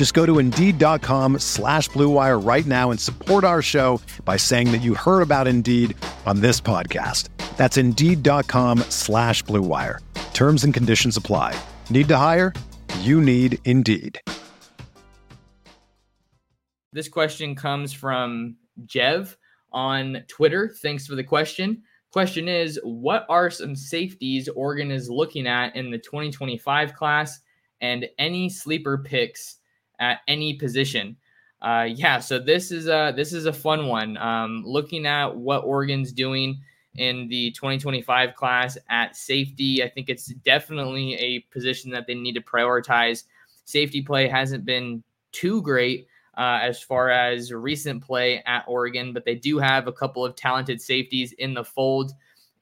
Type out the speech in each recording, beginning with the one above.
Just go to Indeed.com slash BlueWire right now and support our show by saying that you heard about Indeed on this podcast. That's Indeed.com slash BlueWire. Terms and conditions apply. Need to hire? You need Indeed. This question comes from Jev on Twitter. Thanks for the question. Question is What are some safeties Oregon is looking at in the 2025 class and any sleeper picks at any position? Uh, yeah, so this is a this is a fun one. Um, looking at what Oregon's doing in the 2025 class at safety, I think it's definitely a position that they need to prioritize. Safety play hasn't been too great uh, as far as recent play at Oregon, but they do have a couple of talented safeties in the fold.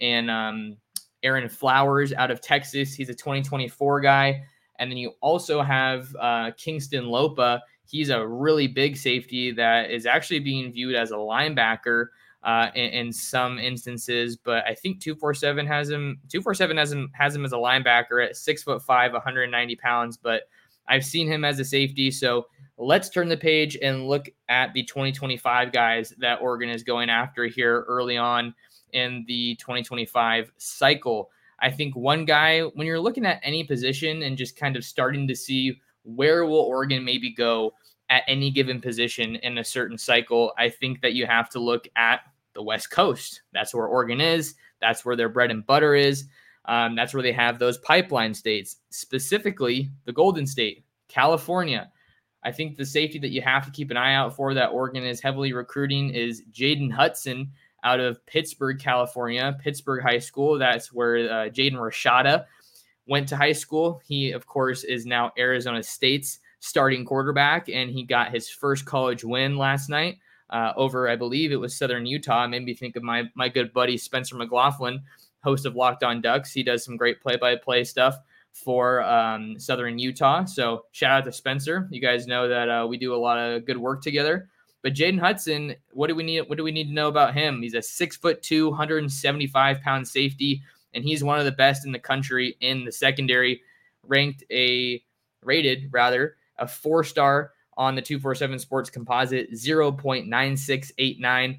And um, Aaron Flowers out of Texas, he's a 2024 guy. And then you also have uh, Kingston Lopa. He's a really big safety that is actually being viewed as a linebacker uh, in, in, some instances. But I think 247 has him. 247 has him has him as a linebacker at six foot five, 190 pounds. But I've seen him as a safety, so let's turn the page and look at the 2025 guys that Oregon is going after here early on in the 2025 cycle. I think one guy, when you're looking at any position and just kind of starting to see where will Oregon maybe go at any given position in a certain cycle, I think that you have to look at the West Coast. That's where Oregon is. That's where their bread and butter is. Um, that's where they have those pipeline states, specifically the Golden State, California. I think the safety that you have to keep an eye out for that Oregon is heavily recruiting is Jaden Hudson out of Pittsburg, California, Pittsburg High School. That's where uh, Jaden Rashada went to high school. He, of course, is now Arizona State's starting quarterback, and he got his first college win last night uh, over, I believe it was Southern Utah. It made me think of my my good buddy Spencer McLaughlin, host of Locked On Ducks. He does some great play by play stuff for um, Southern Utah. So shout out to Spencer. You guys know that uh, we do a lot of good work together. But Jaden Hudson, what do we need? What do we need to know about him? He's a six foot two, 175 pound safety, and he's one of the best in the country in the secondary. Ranked a rated rather a four star on the 247 Sports Composite, 0.9689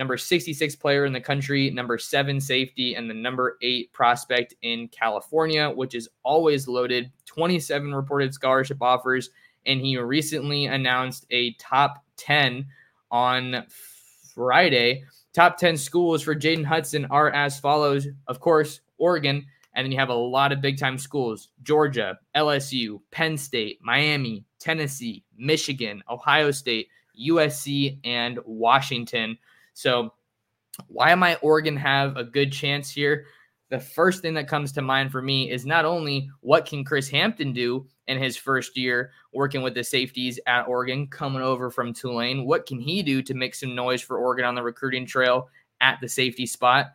number 66 player in the country, number seven safety, and the number eight prospect in California, which is always loaded. 27 reported scholarship offers, and he recently announced a top 10 on Friday. Top 10 schools for Jaden Hudson are as follows. Of course, Oregon, and then you have a lot of big time schools Georgia, LSU, Penn State, Miami, Tennessee, Michigan, Ohio State, USC, and Washington. So, why might Oregon have a good chance here? The first thing that comes to mind for me is not only what can Chris Hampton do in his first year working with the safeties at Oregon, coming over from Tulane, what can he do to make some noise for Oregon on the recruiting trail at the safety spot?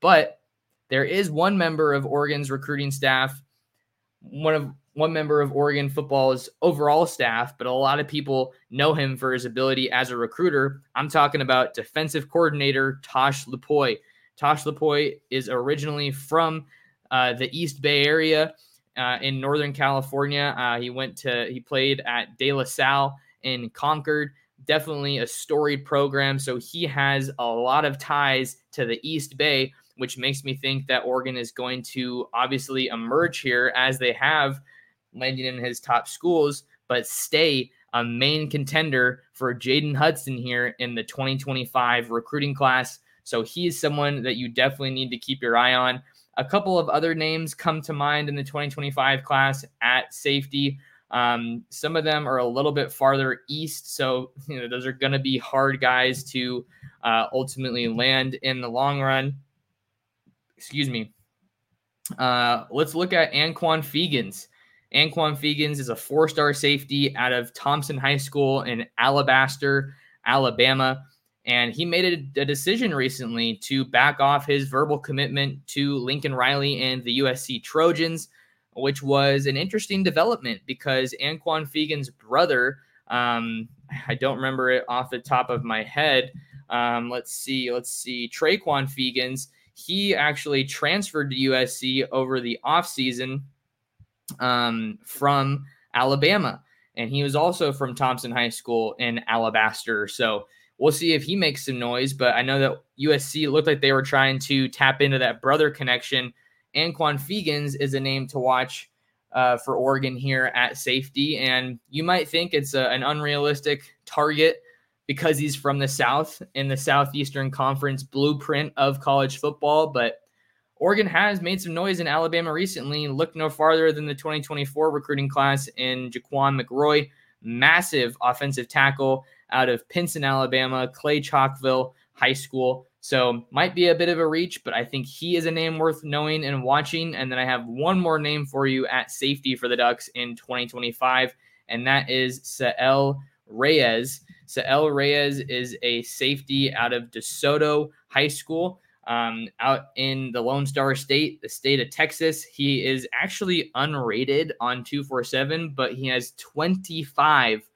But there is one member of Oregon's recruiting staff, one of one member of Oregon football's overall staff, but a lot of people know him for his ability as a recruiter. I'm talking about defensive coordinator Tosh Lupoi. Tosh Lupoi is originally from uh, the East Bay area uh, in Northern California. Uh, he went to he played at De La Salle in Concord. Definitely a storied program, so he has a lot of ties to the East Bay, which makes me think that Oregon is going to obviously emerge here as they have landing in his top schools, but stay a main contender for Jaden Hudson here in the 2025 recruiting class. So he is someone that you definitely need to keep your eye on. A couple of other names come to mind in the 2025 class at safety. Um, some of them are a little bit farther east, so you know those are going to be hard guys to uh, ultimately land in the long run. Excuse me. Uh, let's look at Anquon Fegans. Anquon Fegans is a four-star safety out of Thompson High School in Alabaster, Alabama. And he made a, a, decision recently to back off his verbal commitment to Lincoln Riley and the USC Trojans, which was an interesting development because Anquon Fegan's brother, um, I don't remember it off the top of my head. Um, let's see, let's see, Tre'Quon Fegans, he actually transferred to USC over the offseason um, from Alabama. And he was also from Thompson High School in Alabaster. So, We'll see if he makes some noise, but I know that USC looked like they were trying to tap into that brother connection. Anquon Fegans is a name to watch uh, for Oregon here at safety. And you might think it's a, an unrealistic target because he's from the South in the Southeastern Conference blueprint of college football. But Oregon has made some noise in Alabama recently. Look no farther than the 2024 recruiting class in Jaquan McRoy, massive offensive tackle out of Pinson, Alabama, Clay Chalkville High School. So might be a bit of a reach, but I think he is a name worth knowing and watching. And then I have one more name for you at safety for the Ducks in 2025, and that is Sael Reyes. Sael Reyes is a safety out of DeSoto High School. Um, out in the Lone Star State, the state of Texas. He is actually unrated on 247, but he has 25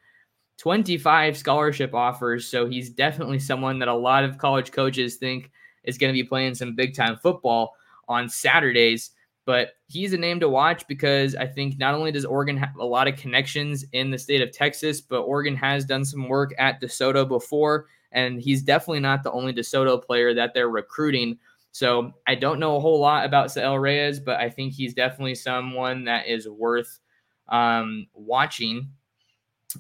25 scholarship offers. So he's definitely someone that a lot of college coaches think is going to be playing some big time football on Saturdays. But he's a name to watch because I think not only does Oregon have a lot of connections in the state of Texas, but Oregon has done some work at DeSoto before. And he's definitely not the only DeSoto player that they're recruiting. So I don't know a whole lot about Sael Reyes, but I think he's definitely someone that is worth um, watching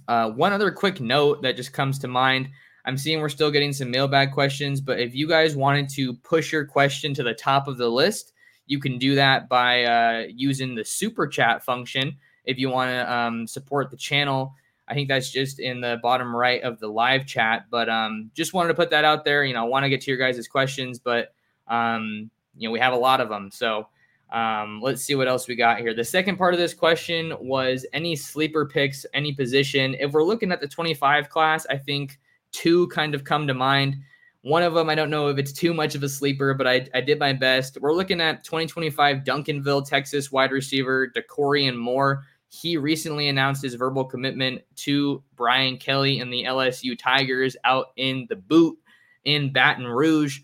uh, one other quick note that just comes to mind. I'm seeing we're still getting some mailbag questions, but if you guys wanted to push your question to the top of the list, you can do that by uh, using the super chat function. If you want to um, support the channel, I think that's just in the bottom right of the live chat. But um, just wanted to put that out there. You know, I want to get to your guys' questions, but um, you know, we have a lot of them. So um, let's see what else we got here. The second part of this question was any sleeper picks, any position. If we're looking at the 25 class, I think two kind of come to mind. One of them, I don't know if it's too much of a sleeper, but I, I did my best. We're looking at 2025 Duncanville, Texas wide receiver Dakorien Moore. He recently announced his verbal commitment to Brian Kelly and the LSU Tigers out in the boot in Baton Rouge,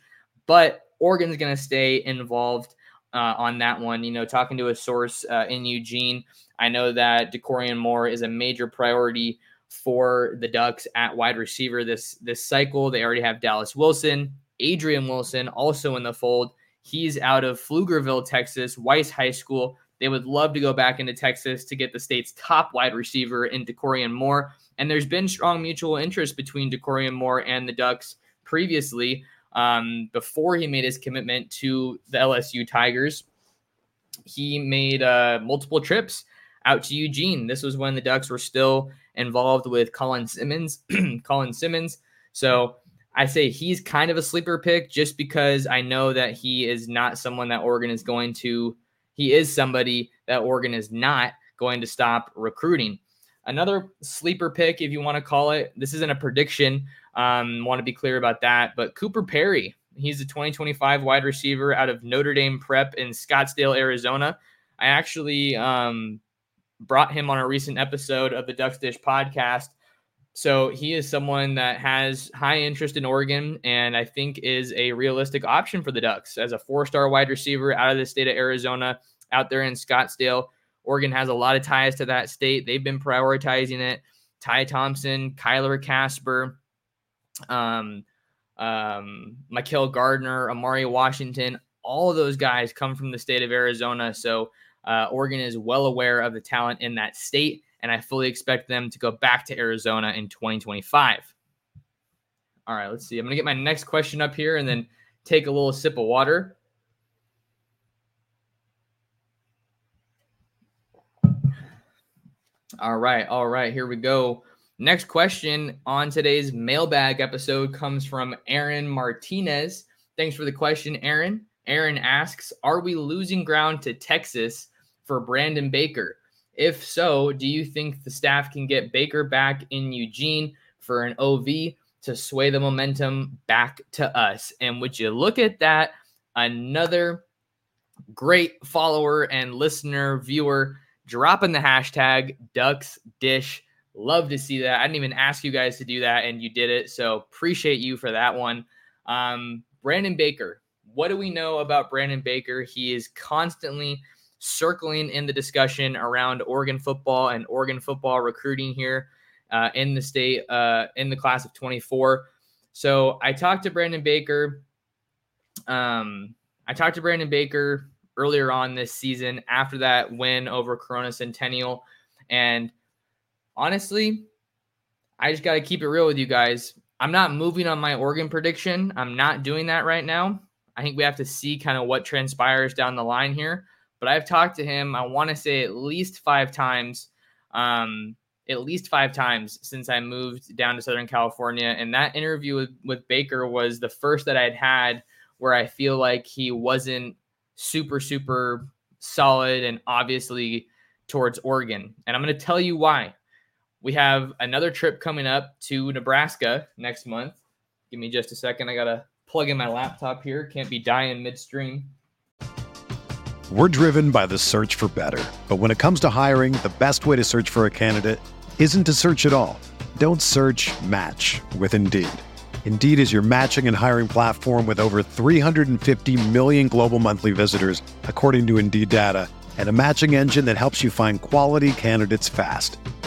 but Oregon's going to stay involved uh, on that one. You know, talking to a source uh, in Eugene, I know that Dakorien Moore is a major priority for the Ducks at wide receiver this this cycle. They already have Dallas Wilson, Adrian Wilson also in the fold. He's out of Pflugerville, Texas, Weiss High School. They would love to go back into Texas to get the state's top wide receiver in Dakorien Moore. And there's been strong mutual interest between Dakorien Moore and the Ducks previously um, before he made his commitment to the LSU Tigers. He made uh, multiple trips out to Eugene. This was when the Ducks were still involved with Colin Simmons. Colin Simmons. So I say he's kind of a sleeper pick just because I know that he is not someone that Oregon is going to. He is somebody that Oregon is not going to stop recruiting. Another sleeper pick, if you want to call it, this isn't a prediction, um, want to be clear about that. But Cooper Perry, he's a 2025 wide receiver out of Notre Dame Prep in Scottsdale, Arizona. I actually um, brought him on a recent episode of the Ducks Dish podcast. So he is someone that has high interest in Oregon and I think is a realistic option for the Ducks as a four star wide receiver out of the state of Arizona out there in Scottsdale. Oregon has a lot of ties to that state. They've been prioritizing it. Ty Thompson, Kyler Kasper, um, um, Michael Gardner, Amari Washington, all those guys come from the state of Arizona. So uh, Oregon is well aware of the talent in that state, and I fully expect them to go back to Arizona in 2025. All right, let's see. I'm going to get my next question up here and then take a little sip of water. All right, all right, here we go. Next question on today's mailbag episode comes from Aaron Martinez. Thanks for the question, Aaron. Aaron asks Are we losing ground to Texas for Brandon Baker? If so, do you think the staff can get Baker back in Eugene for an OV to sway the momentum back to us? And would you look at that? Another great follower and listener, viewer, dropping the hashtag Ducks Dish Love to see that. I didn't even ask you guys to do that, and you did it. So appreciate you for that one. Um, Brandon Baker. What do we know about Brandon Baker? He is constantly circling in the discussion around Oregon football and Oregon football recruiting here uh, in the state, uh, in the class of 24. So I talked to Brandon Baker. Um, I talked to Brandon Baker earlier on this season after that win over Corona Centennial. And honestly, I just got to keep it real with you guys. I'm not moving on my Oregon prediction. I'm not doing that right now. I think we have to see kind of what transpires down the line here. But I've talked to him, I want to say at least five times, um, at least five times since I moved down to Southern California. And that interview with, with Baker was the first that I'd had where I feel like he wasn't super, super solid and obviously towards Oregon. And I'm going to tell you why. We have another trip coming up to Nebraska next month. Give me just a second. I got to plug in my laptop here. Can't be dying midstream. We're driven by the search for better. But when it comes to hiring, the best way to search for a candidate isn't to search at all. Don't search match with Indeed. Indeed is your matching and hiring platform with over 350 million global monthly visitors, according to Indeed data, and a matching engine that helps you find quality candidates fast.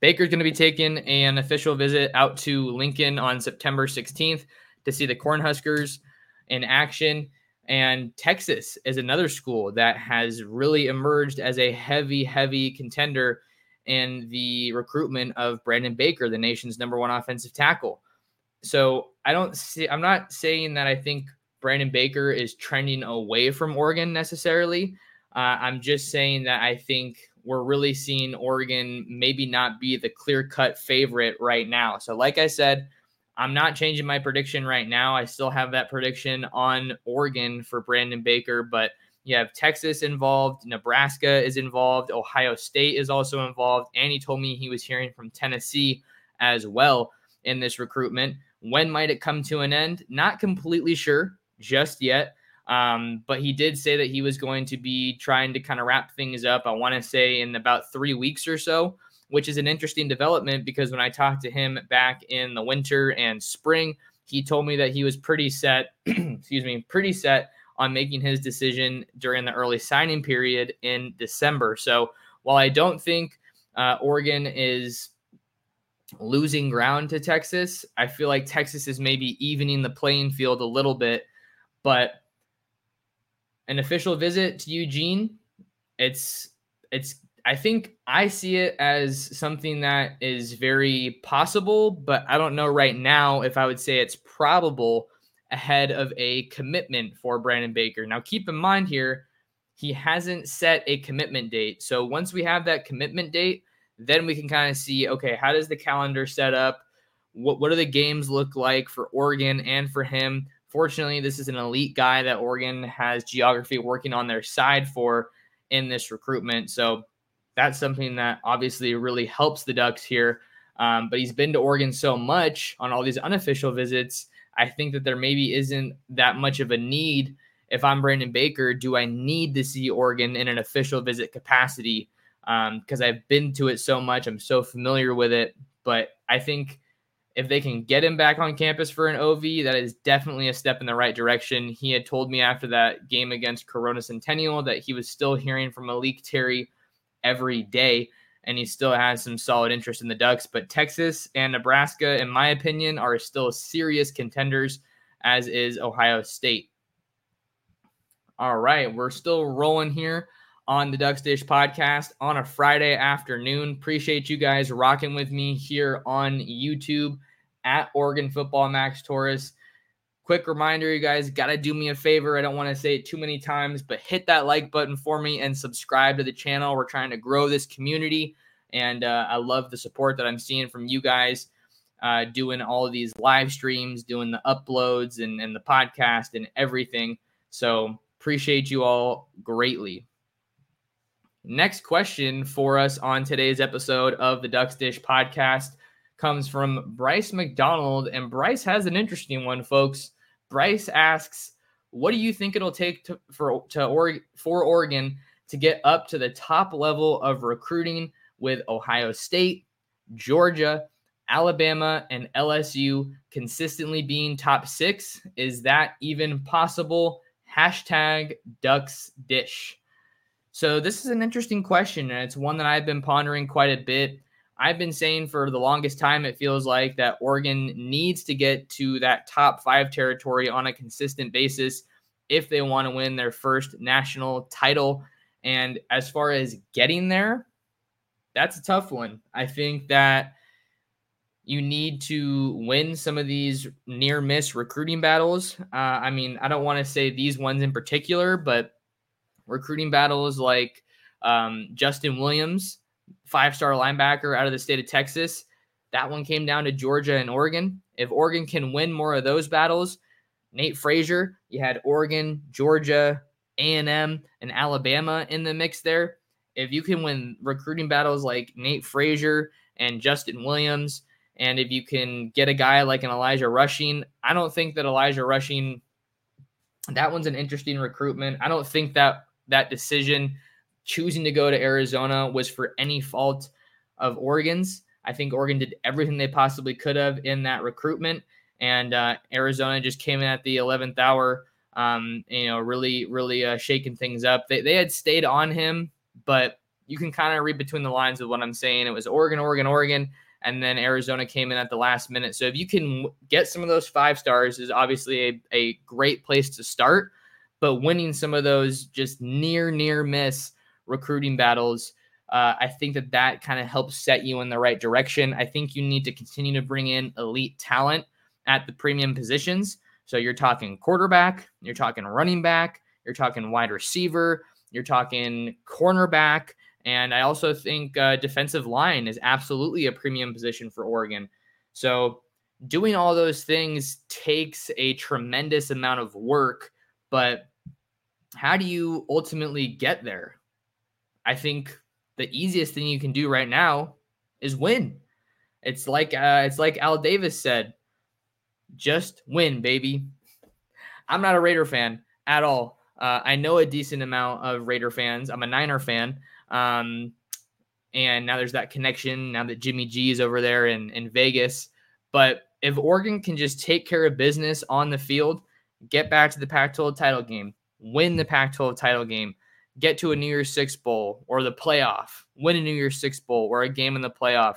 Baker's going to be taking an official visit out to Lincoln on September 16th to see the Cornhuskers in action. And Texas is another school that has really emerged as a heavy, heavy contender in the recruitment of Brandon Baker, the nation's number one offensive tackle. So I don't see, I'm not saying that I think Brandon Baker is trending away from Oregon necessarily. Uh, I'm just saying that I think we're really seeing Oregon maybe not be the clear cut favorite right now. So, like I said, I'm not changing my prediction right now. I still have that prediction on Oregon for Brandon Baker, but you have Texas involved, Nebraska is involved, Ohio State is also involved. And he told me he was hearing from Tennessee as well in this recruitment. When might it come to an end? Not completely sure just yet. Um, but he did say that he was going to be trying to kind of wrap things up. I want to say in about three weeks or so, which is an interesting development because when I talked to him back in the winter and spring, he told me that he was pretty set, excuse me, pretty set on making his decision during the early signing period in December. So while I don't think uh, Oregon is losing ground to Texas, I feel like Texas is maybe evening the playing field a little bit. But an official visit to Eugene, it's it's I think I see it as something that is very possible, but I don't know right now if I would say it's probable ahead of a commitment for Brandon Baker. Now, keep in mind here, he hasn't set a commitment date. So once we have that commitment date, then we can kind of see okay, how does the calendar set up? What, what do the games look like for Oregon and for him? Fortunately, this is an elite guy that Oregon has geography working on their side for in this recruitment. So that's something that obviously really helps the Ducks here. Um, but he's been to Oregon so much on all these unofficial visits I think that there maybe isn't that much of a need. If I'm Brandon Baker, do I need to see Oregon in an official visit capacity? Because um, I've been to it so much, I'm so familiar with it. But I think if they can get him back on campus for an OV, that is definitely a step in the right direction. He had told me after that game against Corona Centennial that he was still hearing from A'lique Terry every day and he still has some solid interest in the Ducks. But Texas and Nebraska, in my opinion, are still serious contenders, as is Ohio State. All right, we're still rolling here on the Ducks Dish podcast on a Friday afternoon. Appreciate you guys rocking with me here on YouTube at Oregon Football Max Torres. Quick reminder, you guys got to do me a favor. I don't want to say it too many times, but hit that like button for me and subscribe to the channel. We're trying to grow this community, and uh, I love the support that I'm seeing from you guys uh, doing all of these live streams, doing the uploads and, and the podcast and everything. So appreciate you all greatly. Next question for us on today's episode of the Ducks Dish podcast comes from Bryce McDonald. And Bryce has an interesting one, folks. Bryce asks, "What do you think it'll take to, for to or, for Oregon to get up to the top level of recruiting with Ohio State, Georgia, Alabama, and LSU consistently being top six? Is that even possible?" Hashtag Ducks Dish. So this is an interesting question, and it's one that I've been pondering quite a bit. I've been saying for the longest time, it feels like that Oregon needs to get to that top five territory on a consistent basis if they want to win their first national title. And as far as getting there, that's a tough one. I think that you need to win some of these near miss recruiting battles. Uh, I mean, I don't want to say these ones in particular, but recruiting battles like um, Justin Williams five star linebacker out of the state of Texas. That one came down to Georgia and Oregon. If Oregon can win more of those battles, Nate Frazier, you had Oregon, Georgia, A&M, and Alabama in the mix there. If you can win recruiting battles like Nate Frazier and Justin Williams, and if you can get a guy like an Elijah Rushing, I don't think that Elijah Rushing, that one's an interesting recruitment. I don't think that that decision choosing to go to Arizona was for any fault of Oregon's. I think Oregon did everything they possibly could have in that recruitment, and uh, Arizona just came in at the 11th hour, um, you know, really, really uh, shaking things up. They, they had stayed on him, but you can kind of read between the lines of what I'm saying. It was Oregon, Oregon, Oregon, and then Arizona came in at the last minute. So if you can get some of those five stars, is obviously a, a great place to start. But winning some of those just near, near miss recruiting battles. Uh, I think that that kind of helps set you in the right direction. I think you need to continue to bring in elite talent at the premium positions. So you're talking quarterback, you're talking running back, you're talking wide receiver, you're talking cornerback. And I also think uh, defensive line is absolutely a premium position for Oregon. So doing all those things takes a tremendous amount of work, but how do you ultimately get there? I think the easiest thing you can do right now is win. It's like uh, it's like Al Davis said, just win, baby. I'm not a Raider fan at all. Uh, I know a decent amount of Raider fans. I'm a Niner fan. Um, and now there's that connection now that Jimmy G is over there in, in Vegas. But if Oregon can just take care of business on the field, get back to the Pac 12 title game, win the Pac 12 title game, get to a New Year's Six Bowl or the playoff, win a New Year's Six Bowl or a game in the playoff,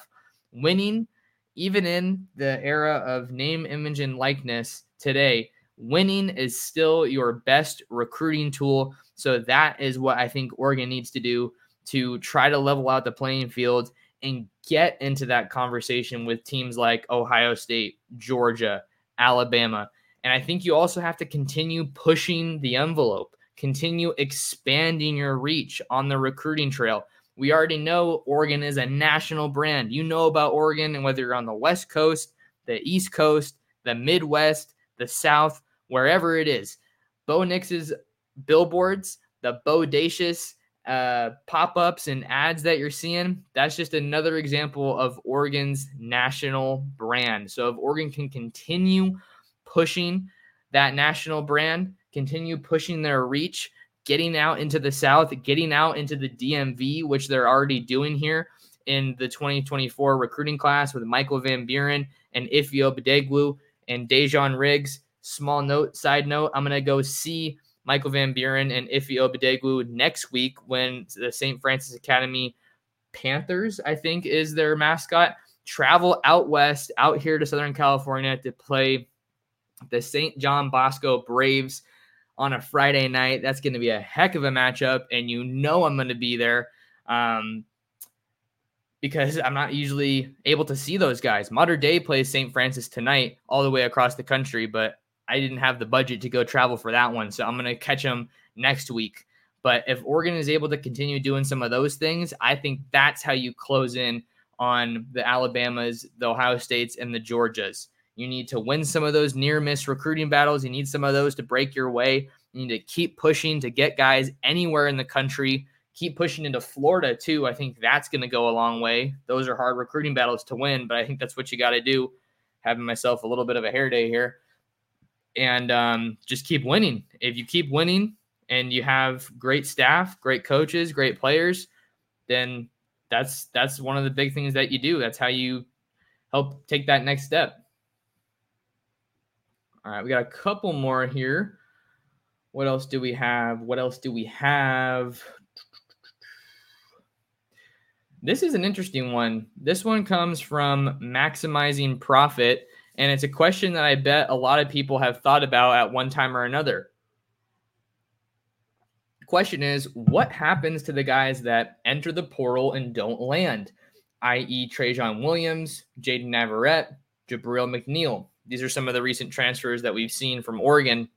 winning, even in the era of name, image, and likeness today, winning is still your best recruiting tool. So that is what I think Oregon needs to do to try to level out the playing field and get into that conversation with teams like Ohio State, Georgia, Alabama. And I think you also have to continue pushing the envelope, continue expanding your reach on the recruiting trail. We already know Oregon is a national brand. You know about Oregon, and whether you're on the West Coast, the East Coast, the Midwest, the South, wherever it is. Bo Nix's billboards, the bodacious uh, pop ups and ads that you're seeing, that's just another example of Oregon's national brand. So if Oregon can continue pushing that national brand, continue pushing their reach, getting out into the South, getting out into the DMV, which they're already doing here in the 2024 recruiting class with Michael Van Buren and Ifeoma Badeglu and Dejon Riggs. Small note, side note, I'm going to go see Michael Van Buren and Ife Obadegwu next week when the St. Frances Academy Panthers, I think, is their mascot, travel out west, out here to Southern California to play the St. John Bosco Braves on a Friday night. That's going to be a heck of a matchup, and you know I'm going to be there um, because I'm not usually able to see those guys. Mater Dei plays St. Frances tonight, all the way across the country, but I didn't have the budget to go travel for that one. So I'm going to catch them next week. But if Oregon is able to continue doing some of those things, I think that's how you close in on the Alabamas, the Ohio States, and the Georgias. You need to win some of those near miss recruiting battles. You need some of those to break your way. You need to keep pushing to get guys anywhere in the country. Keep pushing into Florida, too. I think that's going to go a long way. Those are hard recruiting battles to win, but I think that's what you got to do. Having myself a little bit of a hair day here and um, just keep winning. If you keep winning and you have great staff, great coaches, great players, then that's that's one of the big things that you do. That's how you help take that next step. All right, we got a couple more here. What else do we have? What else do we have? This is an interesting one. This one comes from maximizing profit and it's a question that I bet a lot of people have thought about at one time or another. The question is what happens to the guys that enter the portal and don't land, i.e., Trajan Williams, Jaden Navarrete, Jabril McNeil? These are some of the recent transfers that we've seen from Oregon.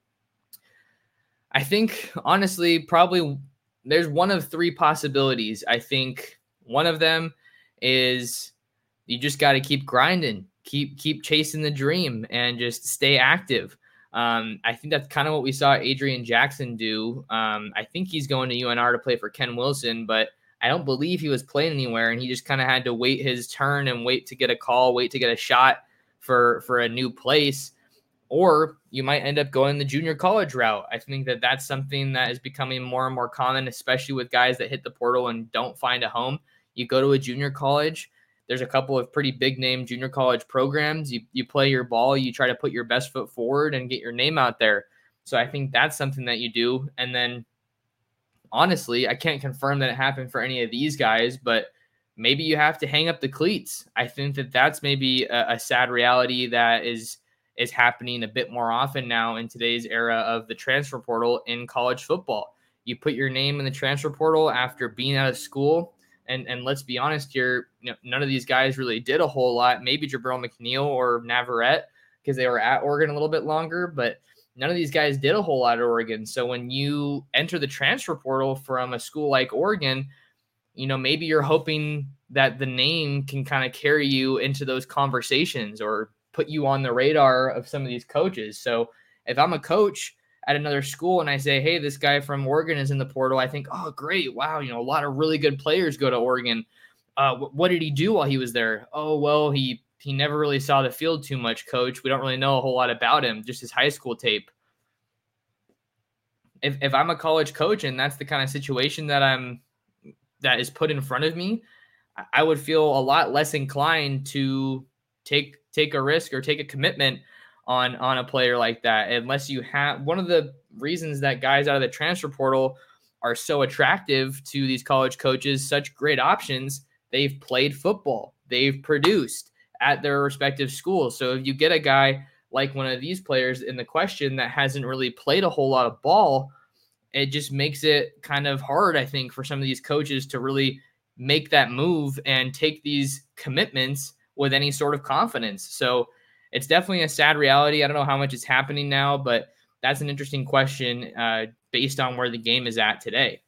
I think, honestly, probably there's one of three possibilities. I think one of them is you just got to keep grinding keep keep chasing the dream and just stay active. Um, I think that's kind of what we saw Adrian Jackson do. Um, I think he's going to UNR to play for Ken Wilson, but I don't believe he was playing anywhere, and he just kind of had to wait his turn and wait to get a call, wait to get a shot for for a new place. Or you might end up going the junior college route. I think that that's something that is becoming more and more common, especially with guys that hit the portal and don't find a home. You go to a junior college, there's a couple of pretty big name junior college programs. You you play your ball, you try to put your best foot forward and get your name out there. So I think that's something that you do. And then honestly, I can't confirm that it happened for any of these guys, but maybe you have to hang up the cleats. I think that that's maybe a, a sad reality that is is happening a bit more often now in today's era of the transfer portal in college football. You put your name in the transfer portal after being out of school and and let's be honest here, you know, none of these guys really did a whole lot. Maybe Jabril McNeil or Navarrete because they were at Oregon a little bit longer, but none of these guys did a whole lot at Oregon. So when you enter the transfer portal from a school like Oregon, you know, maybe you're hoping that the name can kind of carry you into those conversations or put you on the radar of some of these coaches. So if I'm a coach at another school and I say, hey, this guy from Oregon is in the portal, I think, oh, great. Wow. You know, a lot of really good players go to Oregon. Uh, what did he do while he was there? Oh, well, he he never really saw the field too much, coach. We don't really know a whole lot about him, just his high school tape. if, if I'm a college coach and that's the kind of situation that I'm that is put in front of me, I would feel a lot less inclined to take take a risk or take a commitment on on a player like that unless you have one of the reasons that guys out of the transfer portal are so attractive to these college coaches such great options they've played football they've produced at their respective schools. So if you get a guy like one of these players in the question that hasn't really played a whole lot of ball it just makes it kind of hard i think for some of these coaches to really make that move and take these commitments with any sort of confidence. So it's definitely a sad reality. I don't know how much is happening now, but that's an interesting question uh, based on where the game is at today.